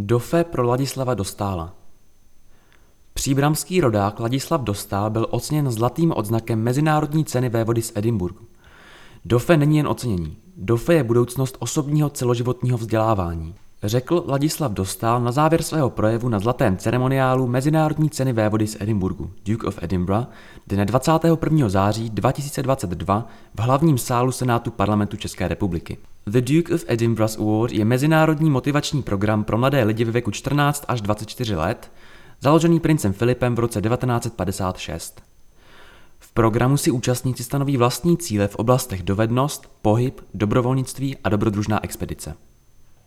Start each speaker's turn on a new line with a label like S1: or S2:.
S1: Dofe pro Ladislava Dostála Příbramský rodák Ladislav Dostál byl oceněn zlatým odznakem Mezinárodní ceny vévody z Edinburghu. Dofe není jen ocenění. Dofe je budoucnost osobního celoživotního vzdělávání. Řekl Ladislav Dostál na závěr svého projevu na zlatém ceremoniálu Mezinárodní ceny vévody z Edinburghu, Duke of Edinburgh, dne 21. září 2022 v hlavním sálu Senátu parlamentu České republiky. The Duke of Edinburgh's Award je mezinárodní motivační program pro mladé lidi ve věku 14 až 24 let, založený princem Filipem v roce 1956. V programu si účastníci stanoví vlastní cíle v oblastech dovednost, pohyb, dobrovolnictví a dobrodružná expedice.